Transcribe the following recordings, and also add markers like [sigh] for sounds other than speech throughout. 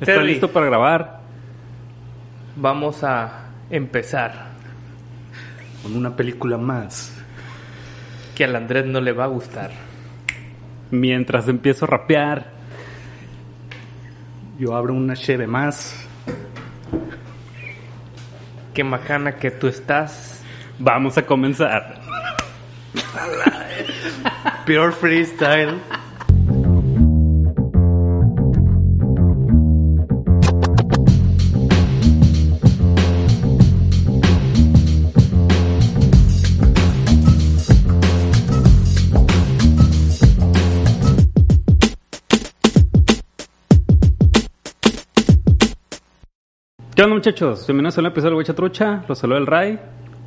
¿Está Terry. listo para grabar? Vamos a empezar. Con una película más. Que al Andrés no le va a gustar. Mientras empiezo a rapear. Yo abro una cheve más. Qué macana que tú estás. Vamos a comenzar. Pure freestyle. ¿Qué onda, muchachos? Bienvenidos a un episodio de Huecha Trucha. Los saluda el Ray.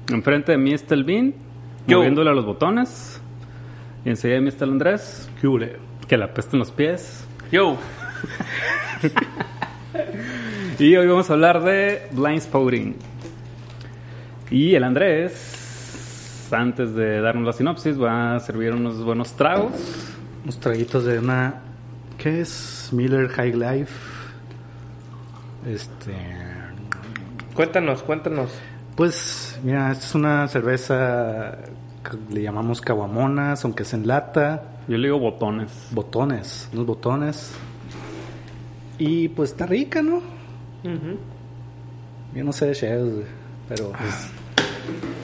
Enfrente de mí está el Bean, Yo. moviéndole a los botones. Y enseguida de mí está el Andrés, ¿Qué hule? que le apestan los pies. Yo. [laughs] Y hoy vamos a hablar de Blind Spotting. Y el Andrés, antes de darnos la sinopsis, va a servir unos buenos tragos. Unos traguitos de una. ¿Qué es? Miller High Life. Este. Cuéntanos, cuéntanos. Pues, mira, esta es una cerveza que le llamamos caguamonas, aunque es en lata. Yo le digo botones. Botones, unos botones. Y pues está rica, ¿no? Yo no sé de cheves, güey, pero pues.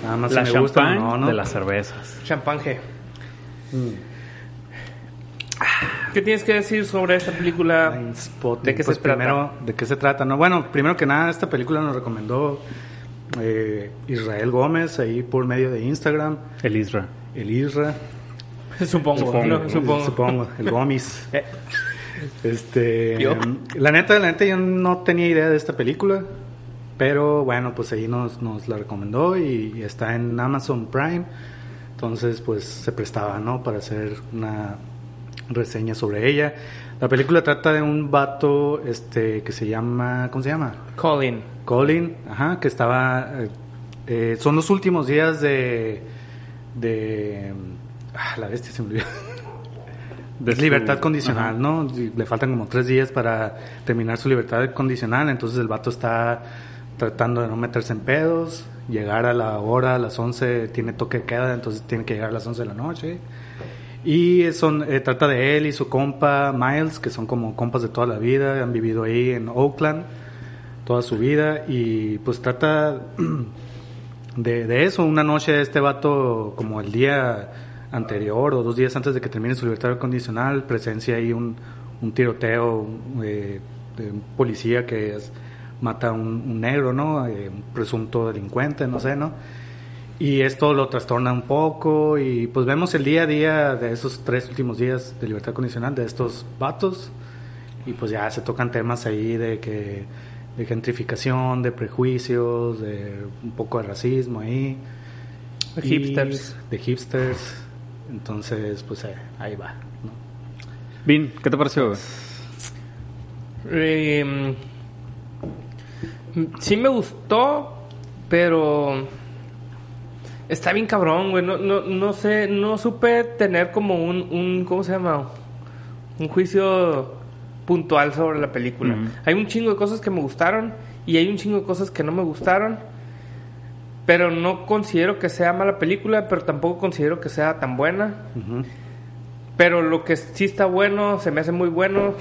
Nada más la si me gusta de las cervezas. Champanje. Mm. ¿Qué tienes que decir sobre esta película? ¿De qué Pues se trata? primero, ¿de qué se trata? No, bueno, primero que nada, esta película nos recomendó eh, Israel Gómez ahí por medio de Instagram, El Isra. el Isra, Supongo, Supongo. ¿no? Supongo. supongo, el [laughs] Gómez. Eh, Este, ¿Yo? la neta, la neta, yo no tenía idea de esta película, pero bueno, pues ahí nos, nos la recomendó y, y está en Amazon Prime, entonces pues se prestaba, ¿no? Para hacer una reseña sobre ella. La película trata de un vato, este, que se llama, ¿cómo se llama? Colin. Colin, ajá, que estaba, eh, eh, son los últimos días de, de, ah, la bestia se me olvidó. [laughs] De su- libertad condicional, Ajá. ¿no? Le faltan como tres días para terminar su libertad condicional, entonces el vato está tratando de no meterse en pedos, llegar a la hora, a las 11, tiene toque de queda, entonces tiene que llegar a las 11 de la noche. Y son, eh, trata de él y su compa Miles, que son como compas de toda la vida, han vivido ahí en Oakland toda su vida y pues trata [clears throat] de, de eso. Una noche este vato, como el día anterior o dos días antes de que termine su libertad condicional, presencia ahí un, un tiroteo eh, de un policía que mata a un, un negro, ¿no? Eh, un presunto delincuente, no sé, ¿no? Y esto lo trastorna un poco y pues vemos el día a día de esos tres últimos días de libertad condicional de estos vatos y pues ya se tocan temas ahí de que de gentrificación, de prejuicios, de un poco de racismo ahí. De Y- hipsters. De hipsters. Entonces, pues eh, ahí va. ¿no? Bin, ¿qué te pareció? Eh, sí me gustó, pero está bien cabrón, güey. No, no, no sé, no supe tener como un, un, ¿cómo se llama? Un juicio puntual sobre la película. Hay un chingo de cosas que me gustaron y hay un chingo de cosas que no me gustaron. Pero no considero que sea mala película, pero tampoco considero que sea tan buena. Pero lo que sí está bueno se me hace muy bueno.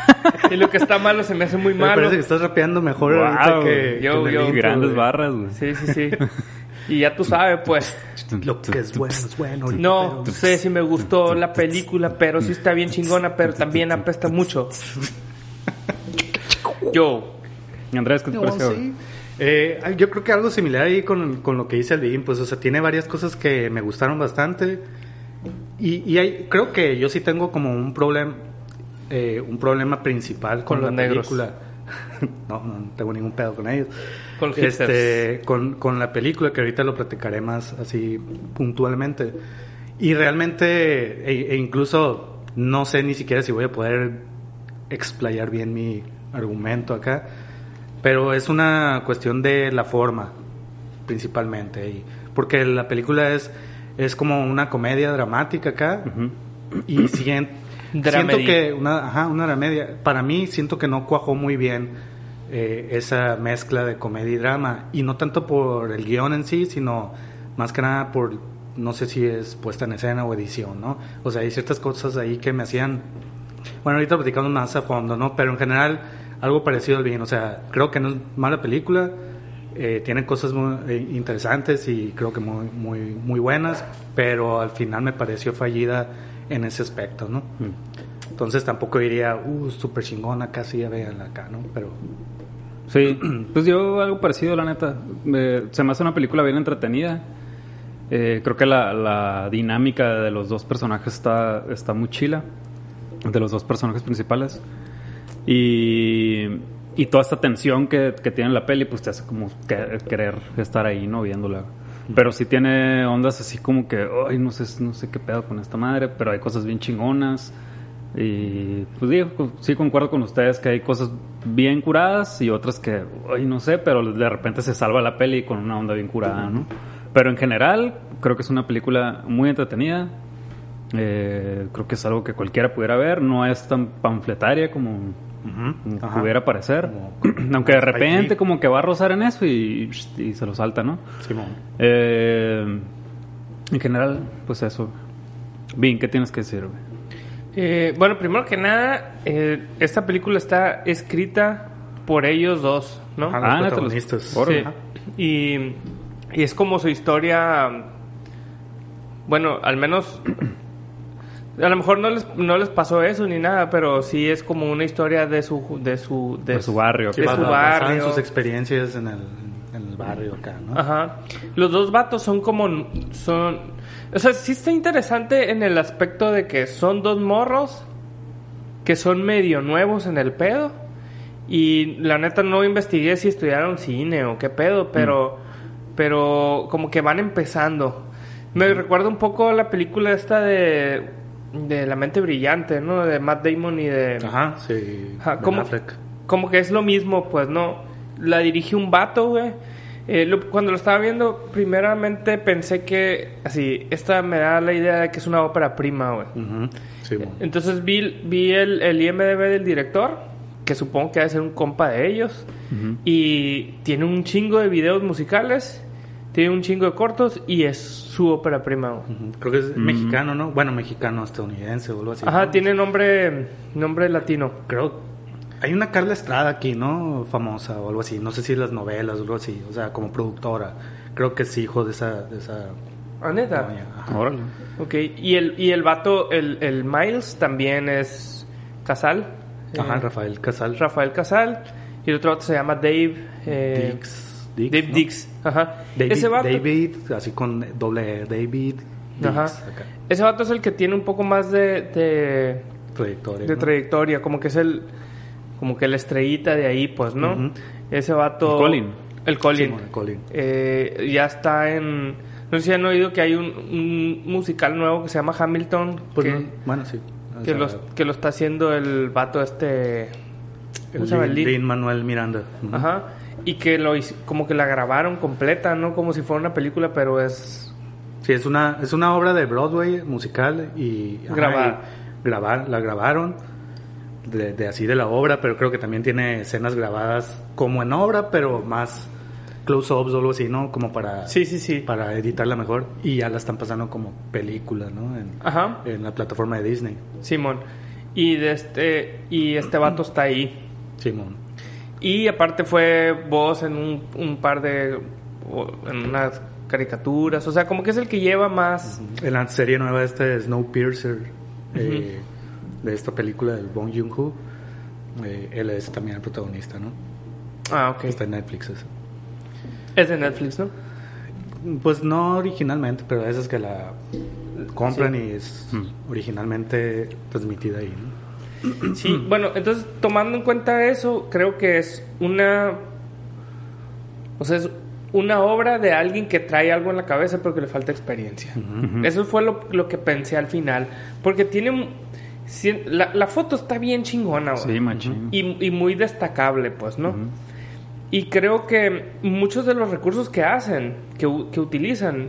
[laughs] y lo que está malo se me hace muy Me malo. parece que estás rapeando mejor Wow, ahorita que, yo- que yo- Grandes güey. barras, güey. Sí, sí, sí. [laughs] Y ya tú sabes, pues. Lo que es bueno es bueno. No pero- sé si me gustó la película, pero sí está bien chingona, pero también apesta mucho. [laughs] Yo. Andrés, ¿qué te pareció? sí. Eh, yo creo que algo similar ahí con, con lo que dice Alvin, pues, o sea, tiene varias cosas que me gustaron bastante. Y, y hay, creo que yo sí tengo como un problema, eh, un problema principal con, Con la los negros. película. [laughs] no, no tengo ningún pedo con ellos. Con este, con, con la película, que ahorita lo platicaré más así puntualmente. Y realmente, e, e incluso no sé ni siquiera si voy a poder explayar bien mi argumento acá, pero es una cuestión de la forma, principalmente. Y, porque la película es, es como una comedia dramática acá, Ujú. y siguen, siento Dramedy. que una, ajá, una hora media. Para mí siento que no cuajó muy bien eh, esa mezcla de comedia y drama y no tanto por el guion en sí, sino más que nada por no sé si es puesta en escena o edición, ¿no? O sea, hay ciertas cosas ahí que me hacían bueno, ahorita platicamos más a fondo, ¿no? Pero en general algo parecido al bien, o sea, creo que no es mala película. eh, tiene cosas muy eh, interesantes y creo que muy, muy, muy buenas, pero al final me pareció fallida en ese aspecto, ¿no? Entonces tampoco diría, uh, súper chingona, casi ya véanla acá, ¿no? Pero Sí, [clears throat] pues yo algo parecido, la neta. Eh, se me hace una película bien entretenida. Eh, creo que la, la dinámica de los dos personajes está, está muy chila. De los dos personajes principales. Y, y toda esta tensión que, que tiene la peli, pues te hace como que- querer estar ahí, ¿no? Viéndola. Pero sí tiene ondas así como que, ay, no sé, no sé qué pedo con esta madre, pero hay cosas bien chingonas. Y pues digo, sí concuerdo con ustedes que hay cosas bien curadas y otras que, ay, no sé, pero de repente se salva la peli con una onda bien curada, ¿no? Pero en general, creo que es una película muy entretenida. Eh, creo que es algo que cualquiera pudiera ver. No es tan panfletaria como, pudiera parecer. Como- [clears throat] Aunque de repente como que va a rozar en eso y, y se lo salta, ¿no? Simón. Eh, en general, pues eso. Bien, ¿qué tienes que decir, güey? Eh, bueno, primero que nada, eh, esta película está escrita por ellos dos, ¿no? Los- protagonistas. órale. Sí. Y, y es como su historia. Bueno, al menos. A lo mejor no les, no les pasó eso ni nada, pero sí es como una historia de su. de su, De su barrio. de su barrio. sus experiencias en el, en el barrio acá, ¿no? Ajá. Los dos vatos son como. son O sea, sí está interesante en el aspecto de que son dos morros que son medio nuevos en el pedo. Y la neta no investigué si estudiaron cine o qué pedo, pero. Pero como que van empezando. Me recuerda un poco la película esta de. de La mente brillante, ¿no? De Matt Damon y de. Ajá, sí. Ajá, como, como que es lo mismo, pues no. La dirige un vato, güey. Eh, lo- cuando lo estaba viendo, primeramente pensé que, así, esta me da la idea de que es una ópera prima, güey. Entonces vi, vi el, el IMDB del director, que supongo que debe ser un compa de ellos, y tiene un chingo de videos musicales, tiene un chingo de cortos, y es su ópera prima, güey. Creo que es mexicano, ¿no? Bueno, mexicano, estadounidense o algo así. Ajá, ¿no? tiene nombre, nombre latino. Creo. Hay una Carla Estrada aquí, ¿no? Famosa o algo así. No sé si las novelas o algo así. O sea, como productora. Creo que es hijo de esa. De esa ¿Ah, neta? Órale. Ok, y el, y el vato, el, el Miles también es Casal. Ajá, Eh, Rafael Casal. Rafael Casal. Y el otro vato se llama Dave. eh, Dix. Dix, Dave ¿no? Dix. Ajá. David, ese vato. David, así con doble E, David. Dix, Ajá. acá. Ese vato es el que tiene un poco más de, de, Trayectoria. de ¿no? trayectoria. Como que es el. Como que la estrellita de ahí, pues, ¿no? Ujú. Ese vato. El Colin. El Colin. Simón, Colin. Eh, ya está en. No sé si han oído que hay un, un musical nuevo que se llama Hamilton. Pues que, no, bueno, sí. Que, los, que lo está haciendo el vato este. ¿Cómo el? Lin, Manuel Miranda. Ujú. Ajá. Y que lo como que la grabaron completa, ¿no? Como si fuera una película, pero es. Sí, es una, es una obra de Broadway musical y, ajá, Grabada. y grabar, la grabaron de, de así de la obra, pero creo que también tiene escenas grabadas como en obra, pero más close-ups o algo así, ¿no? Como para, Sí, sí, sí. para editarla mejor y ya la están pasando como película, ¿no? En, Ajá. en la plataforma de Disney. Simón. Y de este. Y este vato está ahí. Simón. Y aparte fue voz en un, un par de. en unas caricaturas. O sea, como que es el que lleva más. En la serie nueva esta de Snowpiercer, eh, de esta película del Bong Joon-ho, eh, él es también el protagonista, ¿no? Ah, ok. Está en Netflix eso. Es de Netflix, ¿no? Pues no originalmente, pero esas que la compran Sí. y es originalmente transmitida ahí, ¿no? Sí, bueno, entonces tomando en cuenta eso, creo que es una. O sea, es una obra de alguien que trae algo en la cabeza pero que le falta experiencia. Eso fue lo, lo que pensé al final. Porque tiene. La, la foto está bien chingona, güey. Sí, machín. y, y muy destacable, pues, ¿no? Y creo que muchos de los recursos que hacen, que, que utilizan,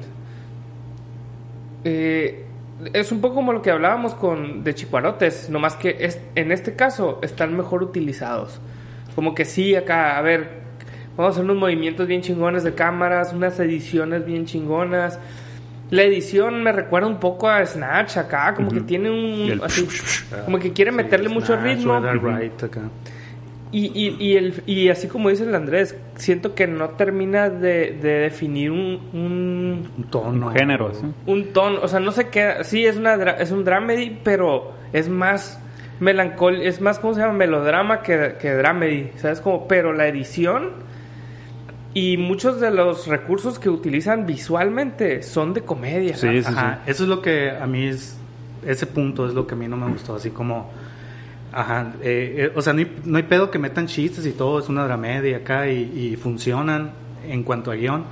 eh, es un poco como lo que hablábamos con de chicuarotes, nomás que es, en este caso están mejor utilizados. Como que sí, acá, a ver, vamos a hacer unos movimientos bien chingones de cámaras, unas ediciones bien chingonas. La edición me recuerda un poco a Snatch acá, como que tiene un... Así, como que quiere meterle mucho Snatch, ritmo. Right, acá. Y, y, y, el, y así como dice el Andrés, siento que no termina de, de definir un, un, Un tono. Género, ¿sí? un tono. O sea, no sé qué. Sí, es, una, dra- es un dramedy, pero es más melancólico. Es más, ¿cómo se llama? Melodrama que, que dramedy. ¿Sabes? Como, pero la edición y muchos de los recursos que utilizan visualmente son de comedia. Sí, sí, Ajá, eso es lo que a mí es, ese punto es lo que a mí no me gustó, así como, ajá, eh, eh, o sea, no hay, no hay pedo que metan chistes y todo, es una dramedia acá y, y funcionan en cuanto a guion,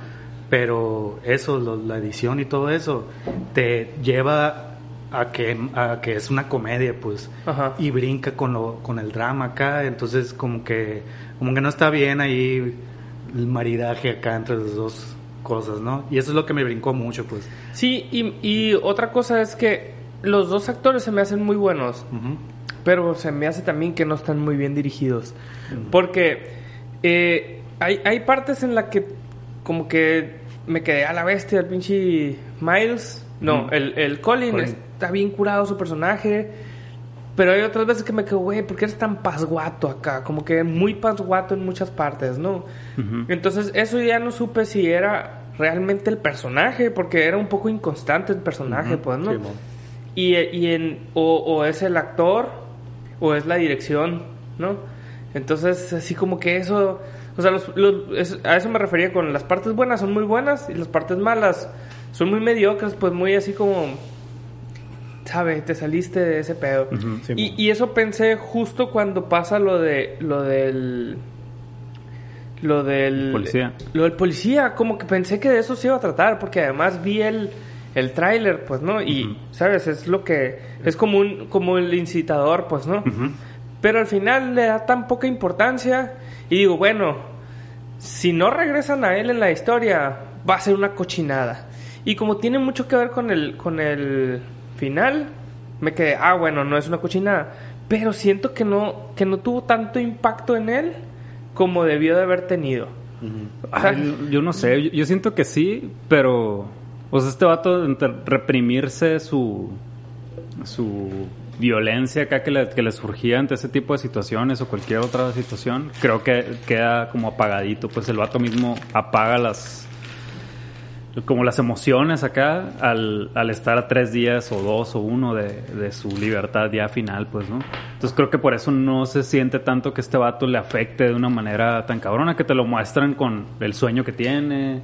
pero eso, lo- la edición y todo eso, te lleva a que, a que es una comedia, pues, Ajá. y brinca con, lo, con el drama acá, entonces como que, como que no está bien ahí el maridaje acá entre las dos cosas, ¿no? Y eso es lo que me brincó mucho, pues. Sí, y, y otra cosa es que los dos actores se me hacen muy buenos. Pero se me hace también que no están muy bien dirigidos. Porque eh, hay, hay partes en las que como que me quedé a la bestia el pinche Miles. No, el, el Colin, Colin. está bien curado su personaje. Pero hay otras veces que me quedo, güey, ¿por qué eres tan pasguato acá? Como que muy pasguato en muchas partes, ¿no? Entonces, eso ya no supe si era realmente el personaje, porque era un poco inconstante el personaje, pues, ¿no? Sí, y, y en o, o es el actor o es la dirección, ¿no? Entonces, así como que eso, o sea, los- los- es- a eso me refería con las partes buenas son muy buenas y las partes malas son muy mediocres, pues muy así como, sabe, te saliste de ese pedo. Sí, y, eso pensé justo cuando pasa lo de lo del lo del Policía. lo del policía, como que pensé que de eso se iba a tratar, porque además vi el, el tráiler, pues, ¿no? Y. ¿sabes? Es lo que... Es como, un, como el incitador, pues, ¿no? Pero al final le da tan poca importancia y digo, bueno, si no regresan a él en la historia, va a ser una cochinada. Y como tiene mucho que ver con el, con el final, me quedé, ah, bueno, no es una cochinada. Pero siento que no, que no tuvo tanto impacto en él como debió de haber tenido. Yo, yo no sé, yo, yo siento que sí, pero. O sea, este vato, entre reprimirse su. su violencia acá que le, que le surgía ante ese tipo de situaciones o cualquier otra situación, creo que queda como apagadito. Pues el vato mismo apaga las. Como las emociones acá al, al estar a tres días o dos o uno de, de su libertad ya final, pues, ¿no? Entonces creo que por eso no se siente tanto que este vato le afecte de una manera tan cabrona que te lo muestran con el sueño que tiene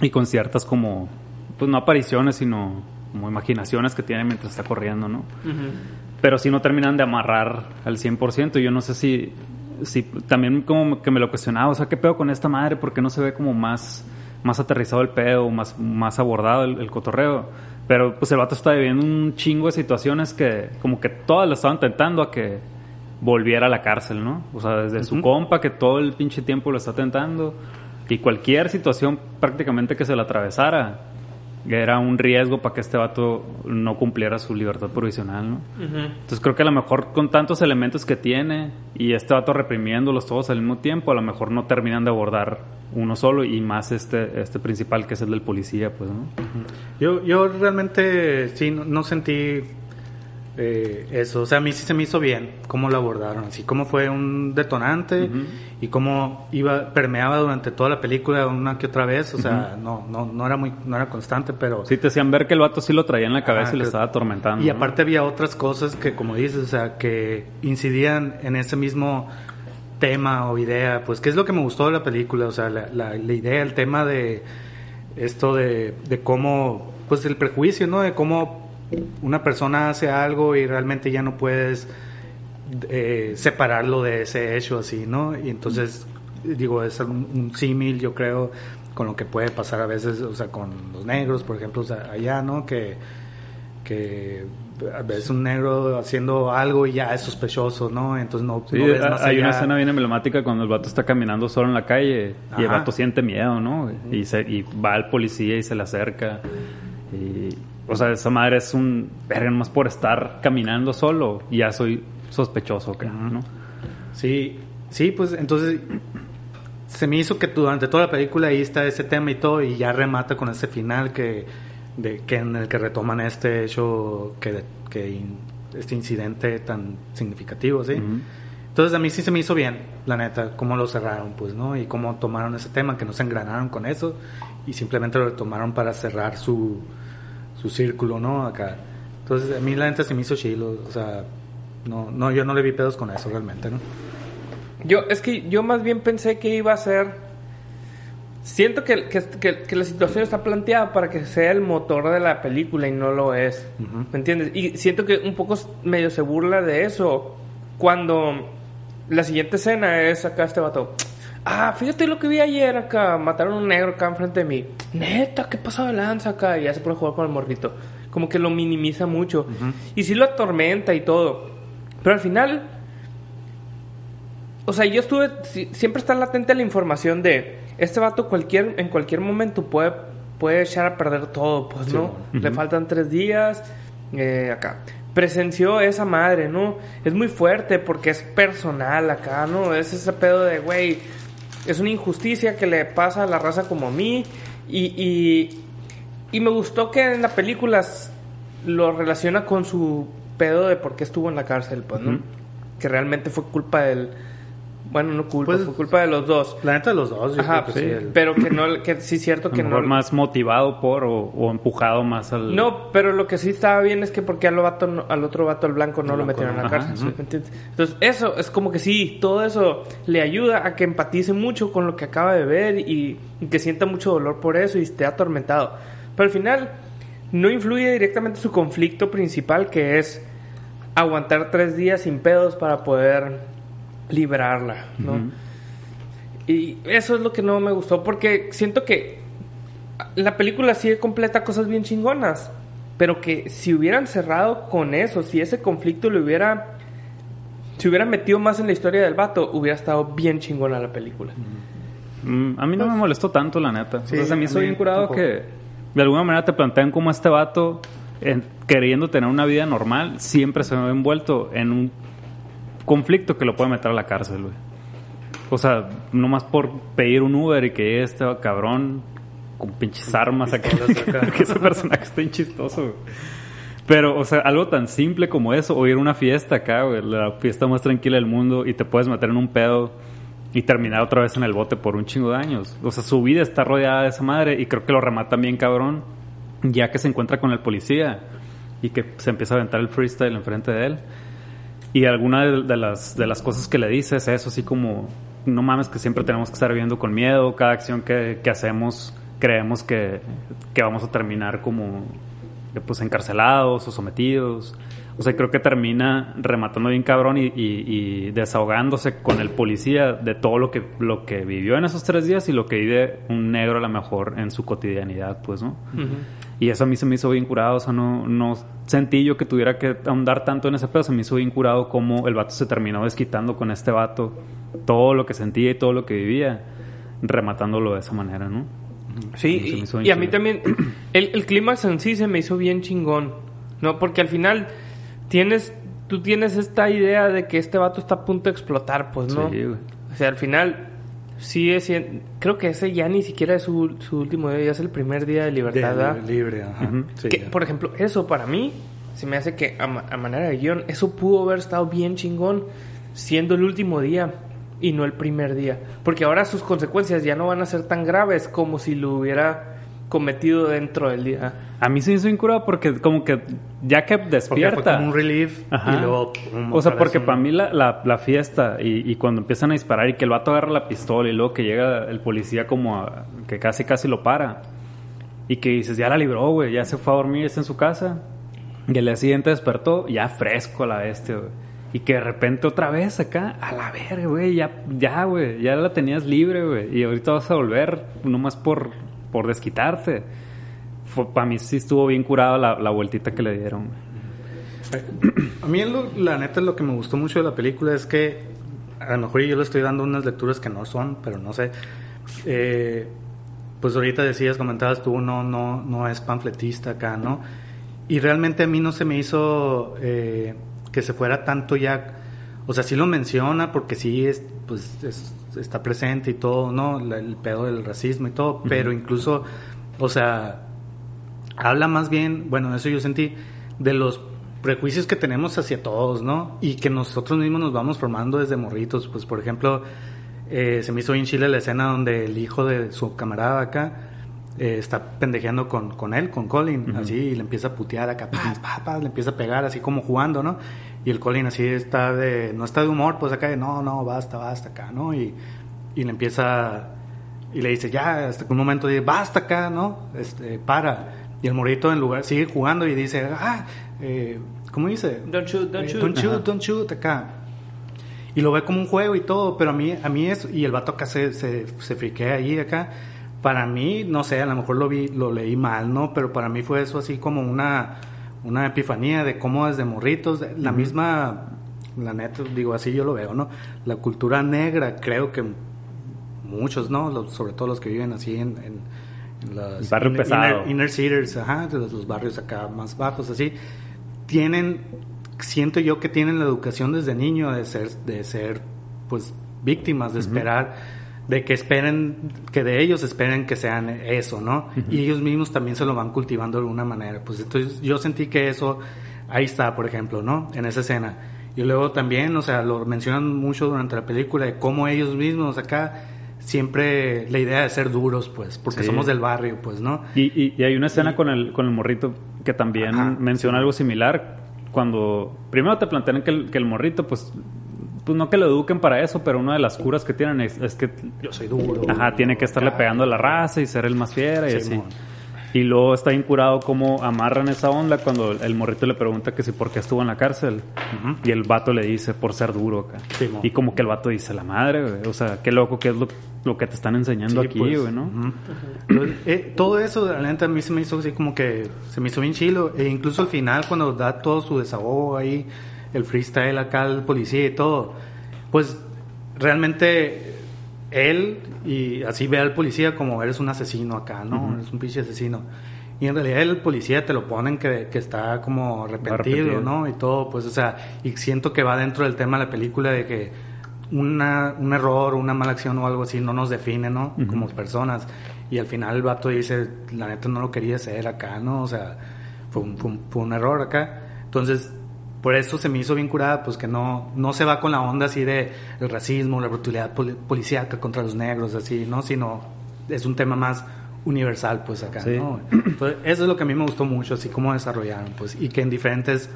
y con ciertas como, pues no apariciones, sino como imaginaciones que tiene mientras está corriendo, ¿no? Pero si no terminan de amarrar al 100%. Yo no sé si, si también como que me lo cuestionaba, o sea, ¿qué pedo con esta madre? ¿Por qué no se ve como más, más aterrizado el pedo, más, más abordado el, el cotorreo? Pero pues el vato está viviendo un chingo de situaciones que como que todas le estaban tentando a que volviera a la cárcel, ¿no? O sea, desde su compa que todo el pinche tiempo lo está tentando y cualquier situación prácticamente que se le atravesara era un riesgo para que este vato no cumpliera su libertad provisional, ¿no? Entonces creo que a lo mejor con tantos elementos que tiene y este vato reprimiéndolos todos al mismo tiempo, a lo mejor no terminan de abordar uno solo y más este, este principal que es el del policía, pues, ¿no? Yo, yo realmente sí, no, no sentí eh, eso. O sea, a mí sí se me hizo bien cómo lo abordaron. Así como fue un detonante y cómo iba, permeaba durante toda la película una que otra vez. O sea, no, no, no era muy, no era constante, pero... Sí te hacían ver que el vato sí lo traía en la cabeza Ah, y le estaba atormentando. Y ¿no? aparte había otras cosas que, como dices, o sea, que incidían en ese mismo tema o idea. Pues, ¿qué es lo que me gustó de la película? O sea, la, la, la idea, el tema de esto de, de cómo, pues el prejuicio, ¿no? De cómo una persona hace algo y realmente ya no puedes eh, separarlo de ese hecho así, ¿no? Y entonces, digo, es un, un símil, yo creo, con lo que puede pasar a veces, o sea, con los negros, por ejemplo, o sea, allá, ¿no? Que, que a veces un negro haciendo algo y ya es sospechoso, ¿no? Entonces no, Sí, no ves ha- más hay allá. una escena bien emblemática cuando el vato está caminando solo en la calle y el vato siente miedo, ¿no? Y, se, y va al policía y se le acerca. Y, o sea, esa madre es un verga más por estar caminando solo, y ya soy sospechoso, que ¿no? Sí, sí, pues entonces se me hizo que durante toda la película ahí está ese tema y todo y ya remata con ese final que, de, que en el que retoman este hecho que, que este incidente tan significativo, ¿sí? Entonces a mí sí se me hizo bien, la neta, cómo lo cerraron, pues, ¿no? Y cómo tomaron ese tema, que no se engranaron con eso y simplemente lo tomaron para cerrar su, su círculo, ¿no? Acá. Entonces a mí la neta se me hizo chilo, o sea, no, no, yo no le vi pedos con eso realmente, ¿no? Yo, es que yo más bien pensé que iba a ser. Siento que, que, la situación está planteada para que sea el motor de la película y no lo es. ¿Me entiendes? Y siento que un poco medio se burla de eso cuando la siguiente escena es acá este vato. Ah, fíjate lo que vi ayer acá. Mataron a un negro acá enfrente de mí. Neta, ¿qué pasó de lanza acá? Y ya se a jugar con el morrito. Como que lo minimiza mucho. Y sí lo atormenta y todo. Pero al final o sea, yo estuve, siempre está latente la información de, este vato cualquier, en cualquier momento puede, puede echar a perder todo, pues, ¿no? Le faltan tres días, eh, acá. Presenció esa madre, ¿no? Es muy fuerte porque es personal acá, ¿no? Es ese pedo de, güey, es una injusticia que le pasa a la raza como a mí. Y, y, y me gustó que en la película lo relaciona con su pedo de por qué estuvo en la cárcel, pues, ¿no? Que realmente fue culpa del bueno, no culpa, pues, fue culpa de los dos. La neta de los dos, Ajá, sí, pero que no, que sí es cierto que no. más motivado por o, empujado más al. No, pero lo que sí estaba bien es que porque al, vato, al otro vato, el blanco, no lo metieron en la cárcel. Entonces, eso es como que sí, todo eso le ayuda a que empatice mucho con lo que acaba de ver y, y que sienta mucho dolor por eso y esté atormentado. Pero al final, no influye directamente su conflicto principal, que es aguantar tres días sin pedos para poder librarla, ¿no? Y eso es lo que no me gustó, porque siento que la película sigue completa cosas bien chingonas, pero que si hubieran cerrado con eso, si ese conflicto le hubiera... Si hubiera metido más en la historia del vato, hubiera estado bien chingona la película. Mm, a mí no me molestó tanto, la neta. o sea, a mí soy bien curado que de alguna manera te plantean como este vato, queriendo tener una vida normal, siempre se ve envuelto en un conflicto que lo puede meter a la cárcel, güey. O sea, nomás por pedir un Uber y que este cabrón con pinches armas [laughs] acá. que ese personaje está bien chistoso, Pero, o sea, algo tan simple como eso, o ir a una fiesta acá, güey, la fiesta más tranquila del mundo, y te puedes meter en un pedo y terminar otra vez en el bote por un chingo de años. O sea, su vida está rodeada de esa madre y creo que lo remata bien cabrón, ya que se encuentra con el policía y que se empieza a aventar el freestyle enfrente de él. Y alguna de, las, de las cosas que le dices es eso, así como, no mames que siempre tenemos que estar viviendo con miedo, cada acción que, que hacemos creemos que, que, vamos a terminar como pues encarcelados o sometidos. O sea, creo que termina rematando bien cabrón y, y, desahogándose con el policía de todo lo que, lo que vivió en esos tres días y lo que vive un negro a lo mejor en su cotidianidad, pues, ¿no? Y eso a mí se me hizo bien curado, o sea, no, no sentí yo que tuviera que ahondar tanto en ese pedo, se me hizo bien curado como el vato se terminó desquitando con este vato todo lo que sentía y todo lo que vivía, rematándolo de esa manera, ¿no? Sí, y, a mí también, [clears throat] el, el clímax en sí se me hizo bien chingón, ¿no? Porque al final tienes, tú tienes esta idea de que este vato está a punto de explotar, pues, ¿no? Sí, O sea, al final Sí, es, creo que ese ya ni siquiera es su, último día, ya es el primer día de libertad. libre, ajá. por ejemplo, eso para mí se me hace que a, manera de guion, eso pudo haber estado bien chingón siendo el último día y no el primer día. Porque ahora sus consecuencias ya no van a ser tan graves como si lo hubiera cometido dentro del día. A mí se hizo incurado porque como que ya que despierta... un relief y luego... o sea, porque para mí la, la, fiesta y, cuando empiezan a disparar y que el vato agarra la pistola y luego que llega el policía como que casi casi lo para y que dices, ya la libró, güey, ya se fue a dormir, está en su casa y el día siguiente despertó ya fresco a la bestia, güey. Y que de repente otra vez acá, a la verga, güey, ya, ya, güey, ya la tenías libre, güey. Y ahorita vas a volver, nomás por por desquitarte. Para mí sí estuvo bien curada la, la, vueltita que le dieron. A mí la neta lo que me gustó mucho de la película es que a lo mejor yo le estoy dando unas lecturas que no son, pero no sé. Eh, pues ahorita decías, comentabas tú, no, no, no es panfletista acá, ¿no? y realmente a mí no se me hizo eh, que se fuera tanto ya, o sea, sí lo menciona porque sí es, pues, es- está presente y todo, ¿no? La- el pedo del racismo y todo, pero incluso, o sea, habla más bien, bueno, eso yo sentí, de los prejuicios que tenemos hacia todos, ¿no? Y que nosotros mismos nos vamos formando desde morritos. Pues, por ejemplo, eh, se me hizo bien chile la escena donde el hijo de su camarada acá eh, está pendejeando con, con él, con Colin, así, y le empieza a putear acá, pa, pa, pa, le empieza a pegar así como jugando, ¿no? Y el Colin así está de, no está de humor, pues acá de, no, no, basta, basta acá, ¿no? Y, y le empieza, y le dice, ya, hasta que un momento dice, basta acá, ¿no? Este, para. Y el morrito en lugar, sigue jugando y dice, ah, eh, ¿cómo dice? Don't shoot, don't Eh, shoot. Don't shoot, don't shoot, acá. Y lo ve como un juego y todo, pero a mí, a mí es, y el vato acá se, se, se friquea ahí acá. Para mí, no sé, a lo mejor lo vi, lo leí mal, ¿no? Pero para mí fue eso así como una, una epifanía de cómo desde morritos, la misma, la neta, digo así yo lo veo, ¿no? La cultura negra, creo que muchos, ¿no? Los- sobre todo los que viven así en, en, en Barrio inner, pesado. inner- inner cities, ajá, de los, los barrios acá más bajos, así, tienen, siento yo que tienen la educación desde niño de ser, de ser, pues, víctimas, de esperar, de que esperen, que de ellos esperen que sean eso, ¿no? Y ellos mismos también se lo van cultivando de alguna manera. Pues entonces yo sentí que eso, ahí está, por ejemplo, ¿no? En esa escena. Y luego también, o sea, lo mencionan mucho durante la película, de cómo ellos mismos acá siempre la idea de ser duros, pues, porque Sí. somos del barrio, pues, ¿no? Y, y- y hay una escena con el, con el morrito que también Ajá, menciona algo similar. Cuando primero te plantean que el, que el morrito, pues, pues no que lo eduquen para eso, pero una de las curas que tienen es, es que Yo soy duro. ajá, tiene que estarle pegando a la raza y ser el más fiera y así. Y luego está incurado como amarran esa onda cuando el morrito le pregunta que si por qué estuvo en la cárcel. Y el vato le dice por ser duro acá. Y como que el vato dice, la madre, güey. O sea, qué loco que es lo, lo que te están enseñando Sí, aquí, pues, güey, ¿no? Entonces, eh, todo eso, la neta, a mí se me hizo así como que se me hizo bien chilo. E incluso al final, cuando da todo su desahogo ahí, el freestyle acá, el policía y todo, pues realmente él y así ve al policía como eres un asesino acá, ¿no? Eres un pinche asesino. Y en realidad el policía te lo ponen que, que está como arrepentido. ¿no? Y todo, pues, o sea, y siento que va dentro del tema de la película de que una, un error, una mala acción o algo así no nos define, ¿no? Como personas. Y al final el vato dice, la neta no lo quería hacer acá, ¿no? O sea, fue un, fue un, fue un error acá. Entonces, por eso se me hizo bien curada, pues que no, no se va con la onda así de el racismo, la brutalidad poli- policíaca contra los negros, así, ¿no? Sino es un tema más universal, pues acá, Sí. ¿no? Entonces, eso es lo que a mí me gustó mucho, así como desarrollaron, pues, y que en diferentes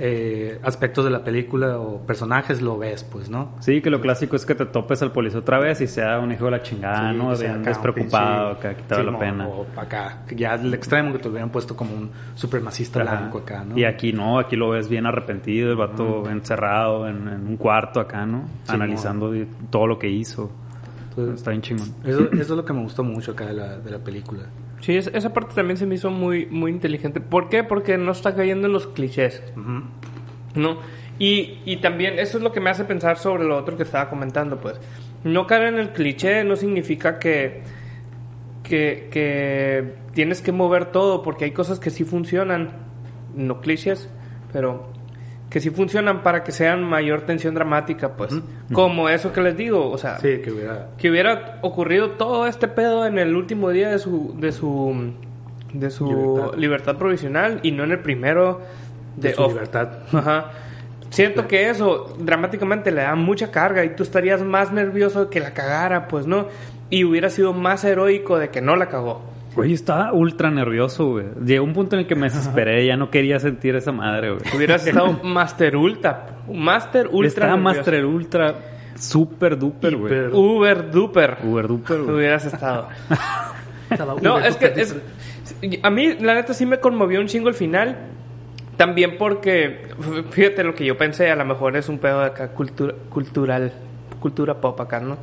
eh, aspectos de la película o personajes lo ves, pues, ¿no? Sí, que lo clásico es que te topes al policía otra vez y sea un hijo de la chingada, Sí, ¿no? Bien acá despreocupado, pinche- que quitaba la Simón, pena. O acá, ya el extremo que te hubieran puesto como un supremacista Ajá. blanco acá, ¿no? Y aquí no, aquí lo ves bien arrepentido, el vato encerrado en, en un cuarto acá, ¿no? Sí, Analizando todo lo que hizo. Entonces, Está bien chingón. eso, eso [clears throat] es lo que me gustó mucho acá de la, de la película. Sí, es- esa parte también se me hizo muy, muy inteligente. ¿Por qué? Porque no está cayendo en los clichés. ¿no? Y, y también eso es lo que me hace pensar sobre lo otro que estaba comentando, pues. No caer en el cliché no significa que, que, que tienes que mover todo, porque hay cosas que sí funcionan, no clichés, pero que sí funcionan para que sean mayor tensión dramática, pues. Como eso que les digo, o sea, Sí, que hubiera... que hubiera ocurrido todo este pedo en el último día de su de su de su libertad, Libertad. provisional y no en el primero De, de, su libertad. Ajá. Siento que eso dramáticamente le da mucha carga y tú estarías más nervioso de que la cagara, pues no, y hubiera sido más heroico de que no la cagó. Oye, estaba ultra nervioso, güey. Llegó un punto en el que me desesperé, ya no quería sentir esa madre, güey. Hubieras [laughs] estado Master Ultra, Master Ultra. Estaba nervioso. Master Ultra super duper, güey. Uber duper. Uber duper, güey. Hubieras estado. [laughs] Estaba No, es que es, a mí la neta sí me conmovió un chingo el final. También porque, fíjate lo que yo pensé, a lo mejor es un pedo de acá cultura, cultural, cultura pop acá, ¿no?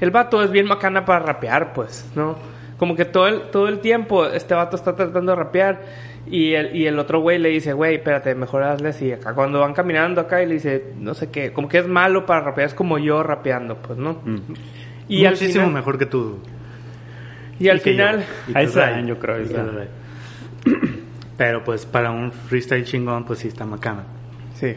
El vato es bien macana para rapear, pues, ¿no? Como que todo el, todo el tiempo este vato está tratando de rapear y el, y el otro güey le dice, güey, espérate, mejor hazle así. Acá cuando van caminando acá y le dice, no sé qué, como que es malo para rapear, es como yo rapeando, pues, ¿no? Mm. Y al Muchísimo final, mejor que tú. y al que yo. Y dan, yo creo. [clears throat] Pero pues para un freestyle chingón, pues sí está macana. Sí.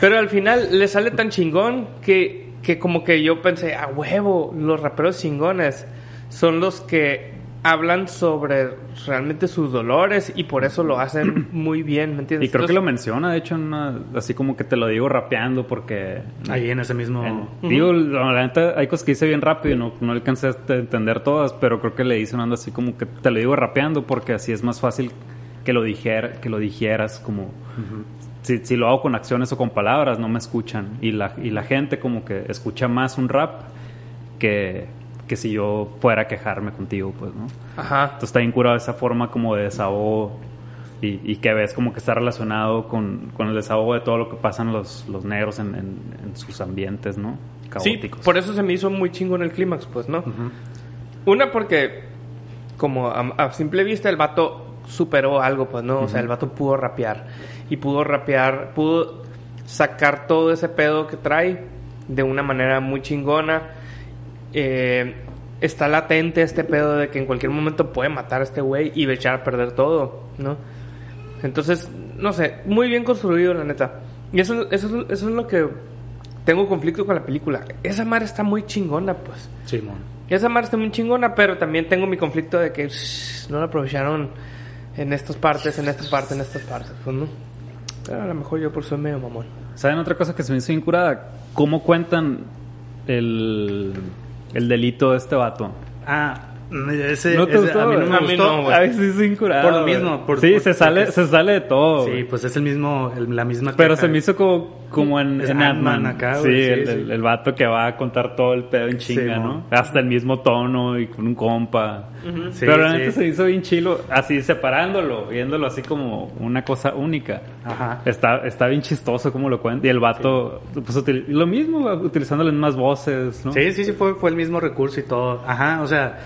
Pero al final le sale tan chingón que, que como que yo pensé, a huevo, los raperos chingones son los que hablan sobre realmente sus dolores y por eso lo hacen [clears throat] muy bien, ¿me entiendes? Y creo que lo menciona, de hecho, en una- así como que te lo digo rapeando porque... Ahí en ese mismo... en- Digo, la la neta, hay cosas que dice bien rápido y no, no alcancé a entender todas, pero creo que le dice una onda así como que te lo digo rapeando porque así es más fácil que lo, dijera, que lo dijeras como... si, si lo hago con acciones o con palabras, no me escuchan. Y la, y la gente como que escucha más un rap que, que si yo fuera a quejarme contigo, pues, ¿no? Ajá. Entonces está bien curado esa forma como de desahogo y, y que ves como que está relacionado con, con el desahogo de todo lo que pasan los, los negros en, en- en sus ambientes, ¿no? Sí, Caóticos. por eso se me hizo muy chingón el clímax, pues, ¿no? Una porque, como a, a simple vista, el vato superó algo, pues, ¿no? O sea, el vato pudo rapear. Y pudo rapear, pudo sacar todo ese pedo que trae de una manera muy chingona. Eh, está latente este pedo de que en cualquier momento puede matar a este güey y echar a perder todo, ¿no? Entonces, no sé, muy bien construido, la neta. Y eso, eso, es- eso es lo que tengo conflicto con la película. Esa madre está muy chingona, pues. Simón. Esa madre está muy chingona, pero también tengo mi conflicto de que shh, no la aprovecharon en estas partes, en esta parte, en estas partes, pues no. Pero a lo mejor yo por soy medio mamón. ¿Saben otra cosa que se me hizo incurada? ¿Cómo cuentan el, el delito de este vato? Ah, ese, ¿No te ese gustó? a mí no me A mí gustó. no. A veces es. Por lo mismo, por- sí, por- se sale, se sale de todo. Sí, pues es el mismo, el- la misma. Pero queja. se me hizo como, como en, en Ant-Man acá, sí, el, sí. el- el vato que va a contar todo el pedo en chinga, Sí, ¿no? Hasta el mismo tono y con un compa. Sí, Pero neta se hizo bien chilo, así separándolo, viéndolo así como una cosa única. Ajá. Está, está bien chistoso como lo cuenta. Y el vato, pues util- lo mismo, utilizando las mismas voces, ¿no? Sí, sí, sí, fue, fue el mismo recurso y todo. Ajá, o sea,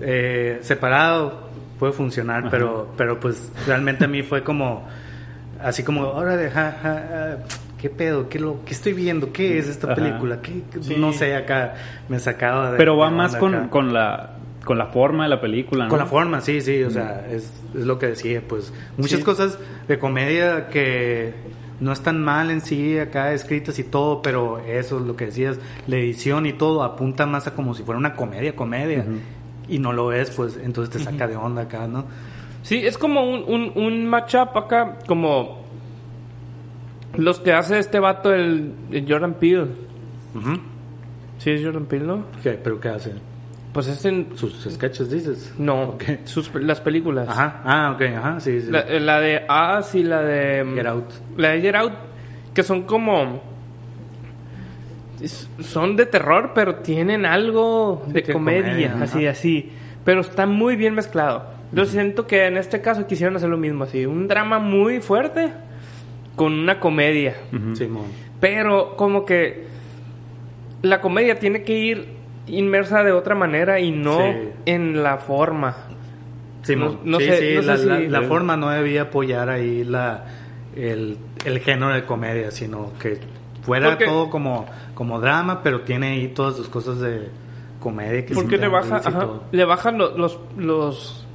eh, separado puede funcionar, Ajá. pero, pero pues realmente a mí fue como, así como, ahora deja, ja, ja, ¿qué pedo? ¿Qué, lo, ¿Qué estoy viendo? ¿Qué es esta Ajá. película? ¿Qué, Sí. No sé, acá me sacaba de... Pero va más con, con la con la forma de la película, ¿no? Con la forma, sí, sí, o sea, es, es lo que decía, pues muchas Sí. cosas de comedia que no están mal en sí acá escritas y todo, pero eso es lo que decías, la edición y todo apunta más a como si fuera una comedia, comedia. Y no lo es, pues entonces te saca de onda acá, ¿no? Sí, es como un, un, un matchup acá, como los que hace este vato, el, el Jordan Peele. Ujú. Sí, es Jordan Peele, ¿no? ¿Qué? ¿Pero qué hace? Pues es en... ¿Sus sketches dices? No, Ok. sus, las películas. Ajá, ah, ok, ajá, sí, sí. La, la de As y la de... Get Out. La de Get Out, que son como... Son de terror, pero tienen algo Sí, de comedia, así, así. Pero está muy bien mezclado. Yo siento que en este caso quisieron hacer lo mismo, así. Un drama muy fuerte con una comedia. Simón. Pero como que la comedia tiene que ir inmersa de otra manera y no Sí. en la forma. Simón. No- no sí, sé- sí, no sé la, si- la- la forma no debía apoyar ahí la, el, el género de comedia, sino que fuera Porque- todo como, como drama, pero tiene ahí todas sus cosas de comedia que Porque le baja, ajá, le bajan los, los, los,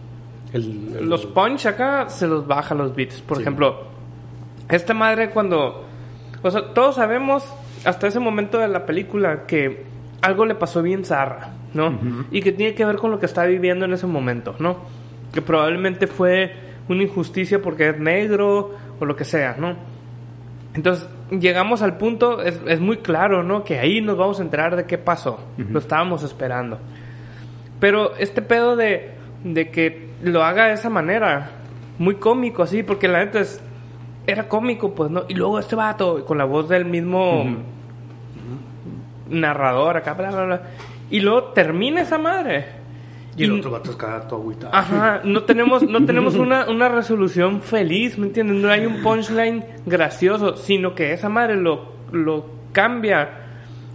El- el- los punch acá, se los baja los beats. Por Sí. ejemplo, esta madre cuando, o sea, todos sabemos hasta ese momento de la película que algo le pasó bien zarra, ¿no? Y que tiene que ver con lo que está viviendo en ese momento, ¿no? Que probablemente fue una injusticia porque es negro o lo que sea, ¿no? Entonces, llegamos al punto, es, es muy claro, ¿no? Que ahí nos vamos a enterar de qué pasó. Lo estábamos esperando. Pero este pedo de, de que lo haga de esa manera, muy cómico así, porque la neta es, era cómico, pues, ¿no? Y luego este vato, con la voz del mismo narrador acá, bla, bla, bla. Y luego termina esa madre. Y el otro vato acá todo agüitado. Ajá, no tenemos, no tenemos una, una resolución feliz, ¿me entiendes? No hay un punchline gracioso, sino que esa madre lo, lo cambia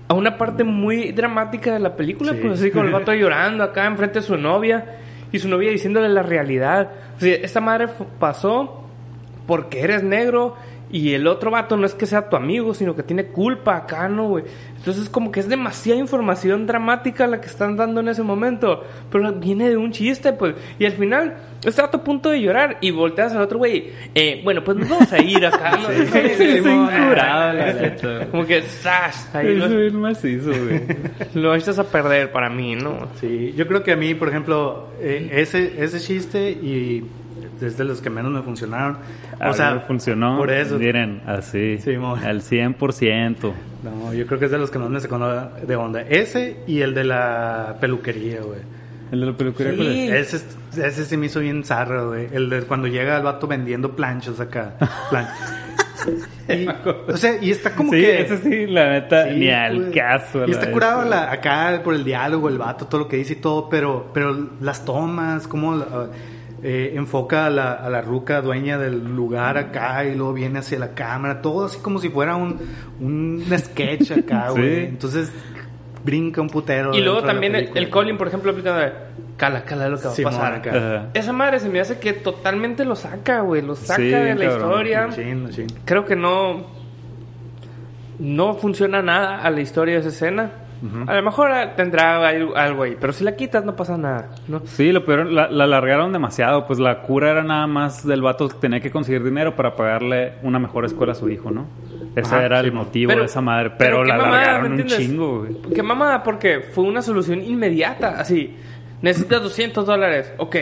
a una parte muy dramática de la película, Sí. pues así con el vato [laughs] llorando acá enfrente de su novia y su novia diciéndole la realidad. O sea, esta madre pasó porque eres negro Y el otro vato no es que sea tu amigo, sino que tiene culpa acá, ¿no, güey? Entonces, como que es demasiada información dramática la que están dando en ese momento. Pero viene de un chiste, pues. Y al final, está a tu punto de llorar y volteas al otro güey. Eh, bueno, pues nos vamos a ir acá, ¿no? [laughs] Sí, sí, sí, curado, la neta. Como que, ¡zas! Ahí Eso lo, es macizo, güey. [laughs] lo echas a perder para mí, ¿no? Sí, yo creo que a mí, por ejemplo, eh, ese, ese chiste y es de los que menos me funcionaron. O sea, funcionó. Por eso. Miren, así. Sí, al 100%. No, yo creo que es de los que más me sacó de onda. Ese y el de la peluquería, güey. El de la peluquería. Sí. Ese, ese sí me hizo bien zarro, güey. El de cuando llega el vato vendiendo planchas acá. Plan- [laughs] Y, o sea, y está como sí, que... sí, la neta, Sí, ni al güey. caso. Y está curado la- acá por el diálogo, el vato, todo lo que dice y todo, pero, pero las tomas, cómo la- eh, enfoca a la, a la ruca dueña del lugar acá y luego viene hacia la cámara, todo así como si fuera un, un sketch [laughs] acá, Sí. güey. Entonces brinca un putero. Y luego también el, Colin, por ejemplo, aplica de cala, cala lo que va a pasar. acá. Esa madre se me hace que totalmente lo saca, güey. Lo saca Sí, de la cabrón. historia. Machín, machín. Creo que no. No funciona nada a la historia de esa escena. A lo mejor tendrá algo ahí, pero si la quitas no pasa nada, ¿no? Sí, lo peor, la, la alargaron demasiado. Pues la cura era nada más del vato tener que conseguir dinero para pagarle una mejor escuela a su hijo, ¿no? Ese era el sí, motivo Pero- de esa madre. pero la mamada, alargaron ¿me un chingo, güey. Qué mamada, porque fue una solución inmediata. Así, necesitas 200 dólares. Ok.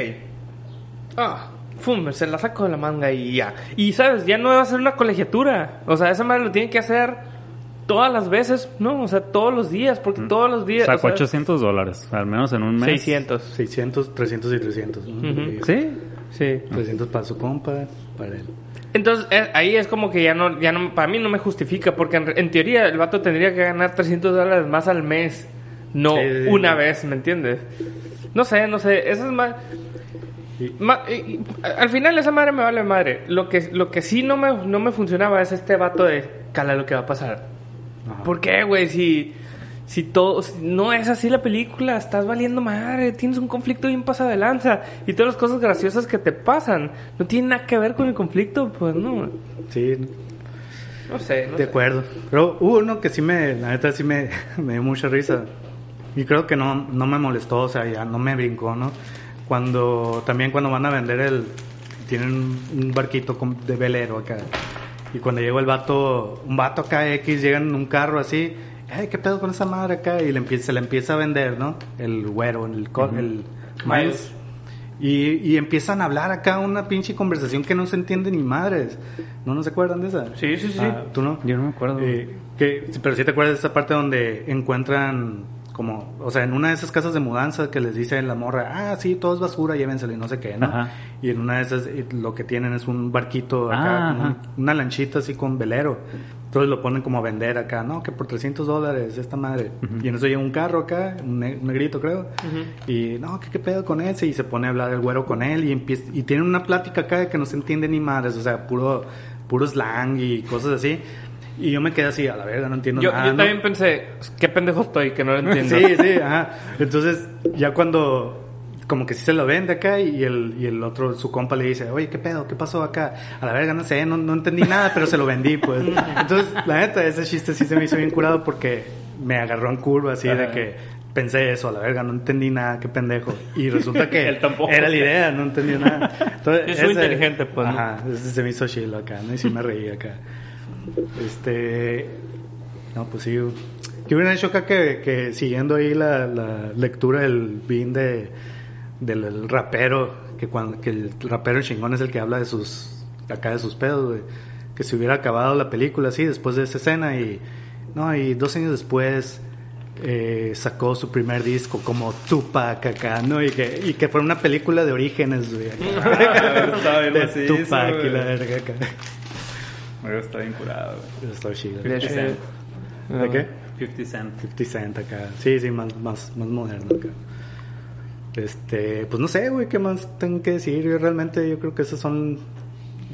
Ah, fum, se la saco de la manga y ya. Y sabes, ya no va a ser una colegiatura. O sea, esa madre lo tiene que hacer todas las veces, ¿no? O sea, todos los días, porque todos los días. Sacó o sea, 800 dólares, al menos en un mes. 600. 600, 300 y 300. ¿no? Ujú. Y Sí. Sí. 300 para su compa, para él. Entonces, eh, ahí es como que ya no, ya no, para mí no me justifica, porque en, en teoría el vato tendría que ganar 300 dólares más al mes, no Sí, sí, sí. una vez, ¿me entiendes? No sé, no sé, eso es más... Ma- y- y- a- al final esa madre me vale madre. Lo que, lo que sí no me, no me funcionaba es este vato de cala lo que va a pasar. Ajá. ¿Por qué, güey? Si, si todo... si no es así la película, estás valiendo madre, tienes un conflicto bien pasado de lanza y todas las cosas graciosas que te pasan no tienen nada que ver con el conflicto, pues no. Sí, No sé, no De sé. acuerdo. Pero hubo uno que sí me, la neta sí me, [laughs] me dio mucha risa. Y creo que no, no me molestó, o sea, ya no me brincó, ¿no? Cuando, también cuando van a vender el, tienen un barquito de velero acá. Y cuando llegó el vato, un vato acá X, llegan en un carro así, ay, ¿qué pedo con esa madre acá? Y le empieza, se le empieza a vender, ¿no? El güero, el, co- el Miles. Y, y empiezan a hablar acá una pinche conversación que no se entiende ni madres. ¿No, no se acuerdan de esa? Sí, sí, sí. Ah, ¿Tú no? Yo no me acuerdo. Eh, que, pero sí te acuerdas de esa parte donde encuentran como, o sea, en una de esas casas de mudanza que les dice la morra, ah, sí, todo es basura, llévenselo y no sé qué, ¿no? Ajá. Y en una de esas lo que tienen es un barquito acá, Ah, un- una lanchita así con velero. Entonces lo ponen como a vender acá, ¿no? Que por 300 dólares esta madre. Y en eso llega un carro acá, un, ne- un negrito creo. Y no, ¿qué, ¿qué pedo con ese? Y se pone a hablar el güero con él y empieza, y tienen una plática acá de que no se entiende ni madres, o sea, puro, puro slang y cosas así. Y yo me quedé así, a la verga, no entiendo Yo, nada. yo ¿no? también pensé, qué pendejo estoy, que no lo entiendo. Sí, sí, ajá. Entonces, ya cuando como que sí se lo vende acá y el, y el otro, su compa le dice, oye, ¿qué pedo? ¿Qué pasó acá? A la verga, no sé, no, no entendí nada, pero se lo vendí, pues. [laughs] Entonces, la neta, ese chiste sí se me hizo bien curado porque me agarró en curva así de que pensé eso, a la verga, no entendí nada, qué pendejo. Y resulta que [laughs] era la idea, no entendí nada. Entonces, [laughs] Es muy inteligente, pues. Ajá, ese se me hizo chilo acá, ¿no? Y sí me reí acá. Este. No, pues sí. ¿Qué hubieran hecho acá que, que siguiendo ahí la, la lectura del bin de, del el rapero, que cuando que el rapero chingón es el que habla de sus acá de sus pedos, que se hubiera acabado la película así después de esa escena y no y dos años después eh, sacó su primer disco como Tupac acá, ¿no? Y que, y que fue una película de orígenes, güey. acá. [laughs] De macizo, Tupac y la verga acá. Güey, Está bien curado, güey. Está chido. De hecho, Cent. ¿De qué? 50 Cent. 50 Cent acá. Sí, sí, más, más, más moderno acá. Este, pues no sé, güey, qué más tengo que decir. Yo realmente, yo creo que esas son,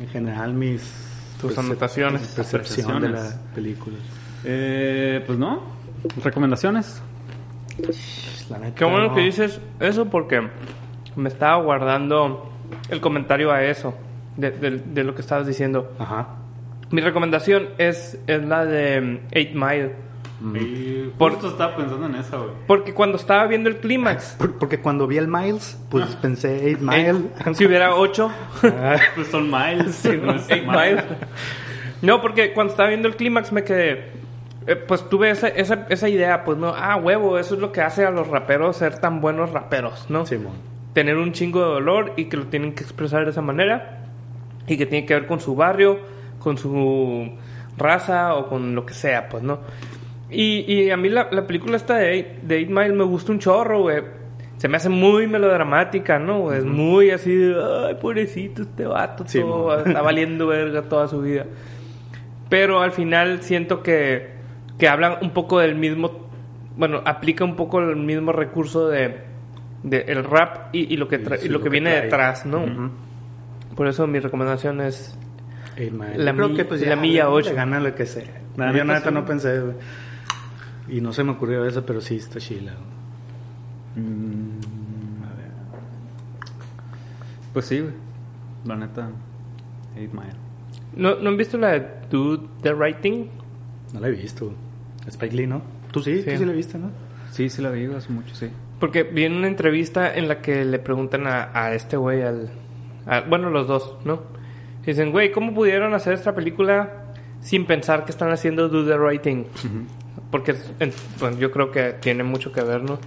en general, mis... Tus anotaciones. percepción de la película. Eh, pues no. Recomendaciones. La neta, Qué bueno no. que dices eso porque me estaba guardando el comentario a eso, de, de- de lo que estabas diciendo. Ajá. Mi recomendación es, es la de 8 Mile. Y Por- justo estaba pensando en esa, güey. Porque cuando estaba viendo el clímax, [laughs] Por- porque cuando vi el Miles, pues pensé 8 Mile. si hubiera 8, Ah, [laughs] Pues son miles. no es 8 Mile. No, porque cuando estaba viendo el clímax me quedé. eh, pues tuve esa, esa, esa idea, pues no, ah, huevo, eso es lo que hace a los raperos ser tan buenos raperos, ¿no? Simón. tener un chingo de dolor y que lo tienen que expresar de esa manera y que tiene que ver con su barrio, con su raza o con lo que sea, pues, ¿no? Y, y a mí la, la película esta de Eight, de Eight Mile me gusta un chorro, güey. Se me hace muy melodramática, ¿no? Es muy así de, ay, pobrecito este vato, Sí, todo, está [laughs] valiendo verga toda su vida. Pero al final siento que, que hablan un poco del mismo, bueno, aplica un poco el mismo recurso de, de el rap y, y lo que, tra- y lo que viene trae. detrás, ¿no? Por eso mi recomendación es 8 Mile. La Yo creo mi- que pues la ya, milla le- ocho. le gana lo que sea. La yo neta, sí. no pensé, güey. Y no se me ocurrió eso, pero sí está chila. Mm, Pues sí, güey. La neta, 8 Mile. ¿No, ¿No han visto la de Do the Right Thing? No la he visto. Spike Lee, ¿no? Tú sí, Sí. tú sí la viste, ¿no? Sí, sí la vi hace mucho, sí. Porque vi en una entrevista en la que le preguntan a, a este güey, al, a- bueno, los dos, ¿no? Dicen, güey, ¿cómo pudieron hacer esta película sin pensar que están haciendo Do the Right Thing? Porque es- en- bueno, yo creo que tiene mucho que ver, ¿no?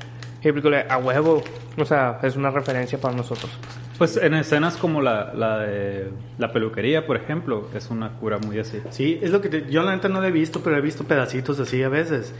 Y la película, a huevo, o sea, es una referencia para nosotros. Pues en escenas como la, la de la peluquería, por ejemplo, es una cura muy así. Sí, es lo que te- yo la neta no la he visto, pero he visto pedacitos así a veces.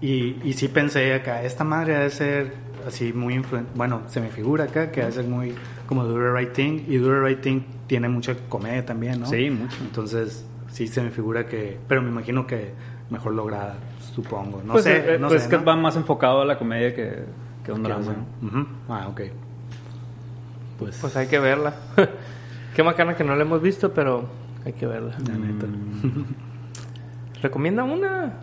Y, y sí pensé acá, esta madre ha de ser así muy influen- bueno, se me figura acá que ha de ser muy como Do the Right Thing. Y Do the Right Thing tiene mucha comedia también, ¿no? Sí, mucho. Entonces, sí se me figura que, pero me imagino que mejor lograda, supongo. No pues sé, eh, no pues sé, que ¿no? va más enfocado a la comedia que, que a un drama. ¿no? Ah, ok. Pues, Pues hay que verla. [laughs] Qué bacana que no la hemos visto, pero hay que verla. la neta. [laughs] Recomienda una.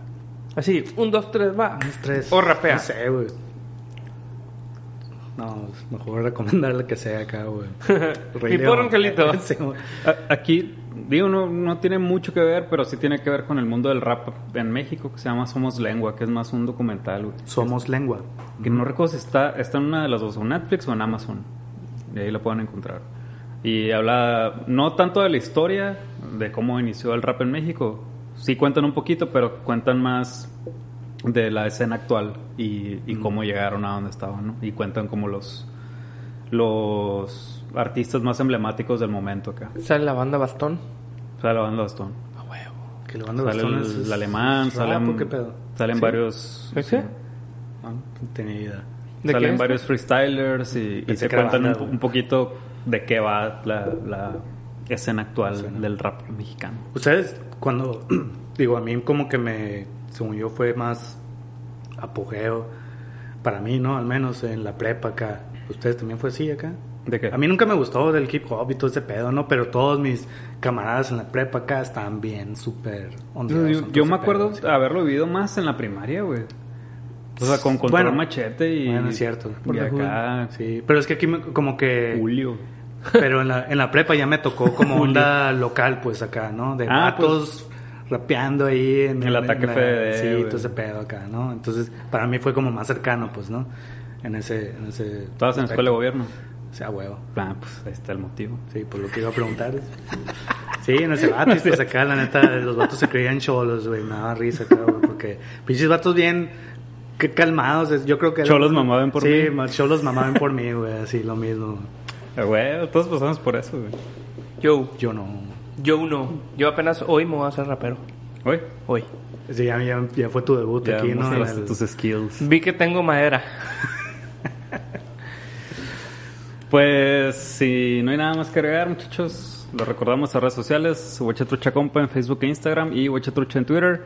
Así, un, dos, tres, va. Unos tres. O rapea. No sé, güey. No, mejor recomendar la que sea acá, güey. Mi pobre angelito. Sí, Aquí, digo, no, no tiene mucho que ver, pero sí tiene que ver con el mundo del rap en México, que se llama Somos Lengua, que es más un documental, güey. Somos lengua. Que no recuerdo si está, está en una de las dos, o en Netflix o en Amazon. Y ahí lo pueden encontrar. Y habla no tanto de la historia, de cómo inició el rap en México. Sí cuentan un poquito, pero cuentan más de la escena actual y, y cómo llegaron a donde estaban, ¿no? Y cuentan como los, los artistas más emblemáticos del momento acá. Sale la banda Bastón. Sale la banda Bastón. A huevo. Que le van a Sale el, es- el alemán, rap, salen, ¿o qué pedo? salen Sí. varios... ¿Ese? Ah, no tenía idea. ¿De qué Salen es? varios freestylers y, era cuentan un, banda, poquito de qué va la, la escena actual del rap mexicano. Ustedes, cuando. [clears throat] digo, a mí como que me. Según yo, fue más apogeo. Para mí, ¿no? Al menos en la prepa acá. ¿Ustedes también fue así acá? ¿De qué? A mí nunca me gustó del hip hop y todo ese pedo, ¿no? Pero todos mis camaradas en la prepa acá estaban bien, súper Yo, yo- me acuerdo pedo, haberlo vivido más en la primaria, güey. O sea, con control Bueno, machete y... Bueno, es cierto. Y acá... Sí, pero es que aquí me- como que... Julio. Pero en la, en la prepa ya me tocó como [laughs] onda local, pues acá, ¿no? De Ah, vatos rapeando ahí en El ataque la- FDD, Sí, todo ese pedo acá, ¿no? Entonces, para mí fue como más cercano, pues, ¿no? En ese. En ese Estabas en la escuela de gobierno. O sea, huevo. Ah, pues ahí está el motivo. Sí, por lo que iba a preguntar. Sí, en ese vatos, pues acá, la neta, los vatos se creían cholos, güey. Me daba risa acá, güey, porque pinches vatos bien calmados. Yo creo que. Cholos mamaban por sí, mí. ma- cholos mamaban por mí, güey, así, lo mismo. Ah, Güey, todos pasamos por eso, güey. Yo. Yo no. Yo no. Yo apenas hoy me voy a hacer rapero. Hoy. Hoy. Sí, ya, ya, ya fue tu debut Ya aquí, ¿no? El- tus skills. Vi que tengo madera. [laughs] Pues si no hay nada más que agregar, muchachos, lo recordamos a redes sociales, Huachatrucha Compa en Facebook e Instagram y Huachatrucha en Twitter.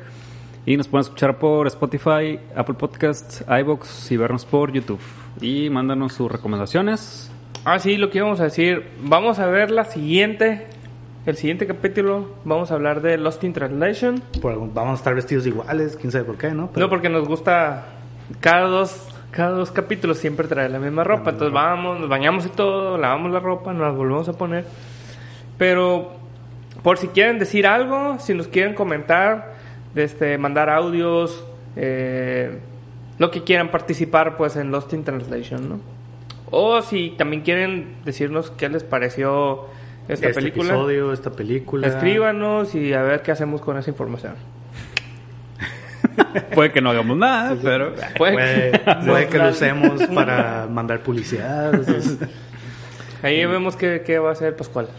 Y nos pueden escuchar por Spotify, Apple Podcasts, iBox y vernos por YouTube. Y mándanos sus recomendaciones. Ah, sí, lo que íbamos a decir. Vamos a ver la siguiente. El siguiente capítulo. Vamos a hablar de Lost in Translation. por vamos a estar vestidos iguales, quién sabe por qué, ¿no? Pero- No, porque nos gusta. Cada dos, cada dos capítulos siempre trae la misma ropa. Entonces vamos, nos bañamos y todo, lavamos la ropa, nos la volvemos a poner. Pero por si quieren decir algo, si nos quieren comentar, este, mandar audios, eh, lo que quieran participar pues en Lost in Translation, ¿no? O si también quieren decirnos qué les pareció esta este película, episodio, esta película. escríbanos y a ver qué hacemos con esa información. [laughs] Puede que no hagamos nada, pero... Puede- Puede, puede [laughs] que lo usemos para mandar publicidad. [laughs] Ahí vemos qué, qué va a hacer Pascual.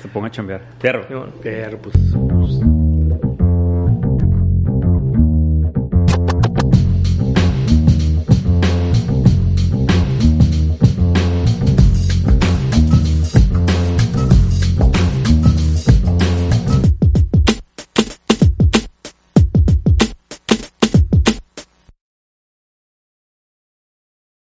Se ponga a chambear. Bueno. Pero pues...